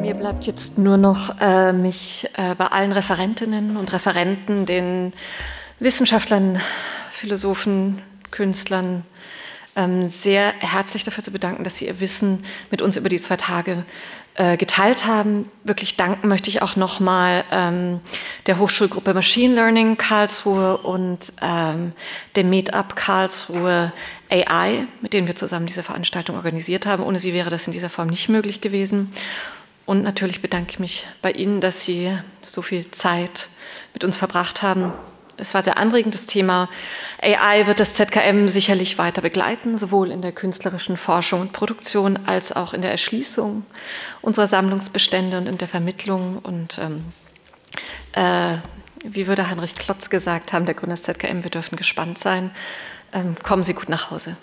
Mir bleibt jetzt nur noch, äh, mich äh, bei allen Referentinnen und Referenten, den Wissenschaftlern, Philosophen, Künstlern, sehr herzlich dafür zu bedanken, dass Sie Ihr Wissen mit uns über die zwei Tage äh, geteilt haben. Wirklich danken möchte ich auch nochmal ähm, der Hochschulgruppe Machine Learning Karlsruhe und ähm, dem Meetup Karlsruhe AI, mit denen wir zusammen diese Veranstaltung organisiert haben. Ohne sie wäre das in dieser Form nicht möglich gewesen. Und natürlich bedanke ich mich bei Ihnen, dass Sie so viel Zeit mit uns verbracht haben. Es war sehr anregend, das Thema AI wird das ZKM sicherlich weiter begleiten, sowohl in der künstlerischen Forschung und Produktion als auch in der Erschließung unserer Sammlungsbestände und in der Vermittlung. Und ähm, äh, wie würde Heinrich Klotz gesagt haben, der Gründer des ZKM, wir dürfen gespannt sein. Ähm, kommen Sie gut nach Hause.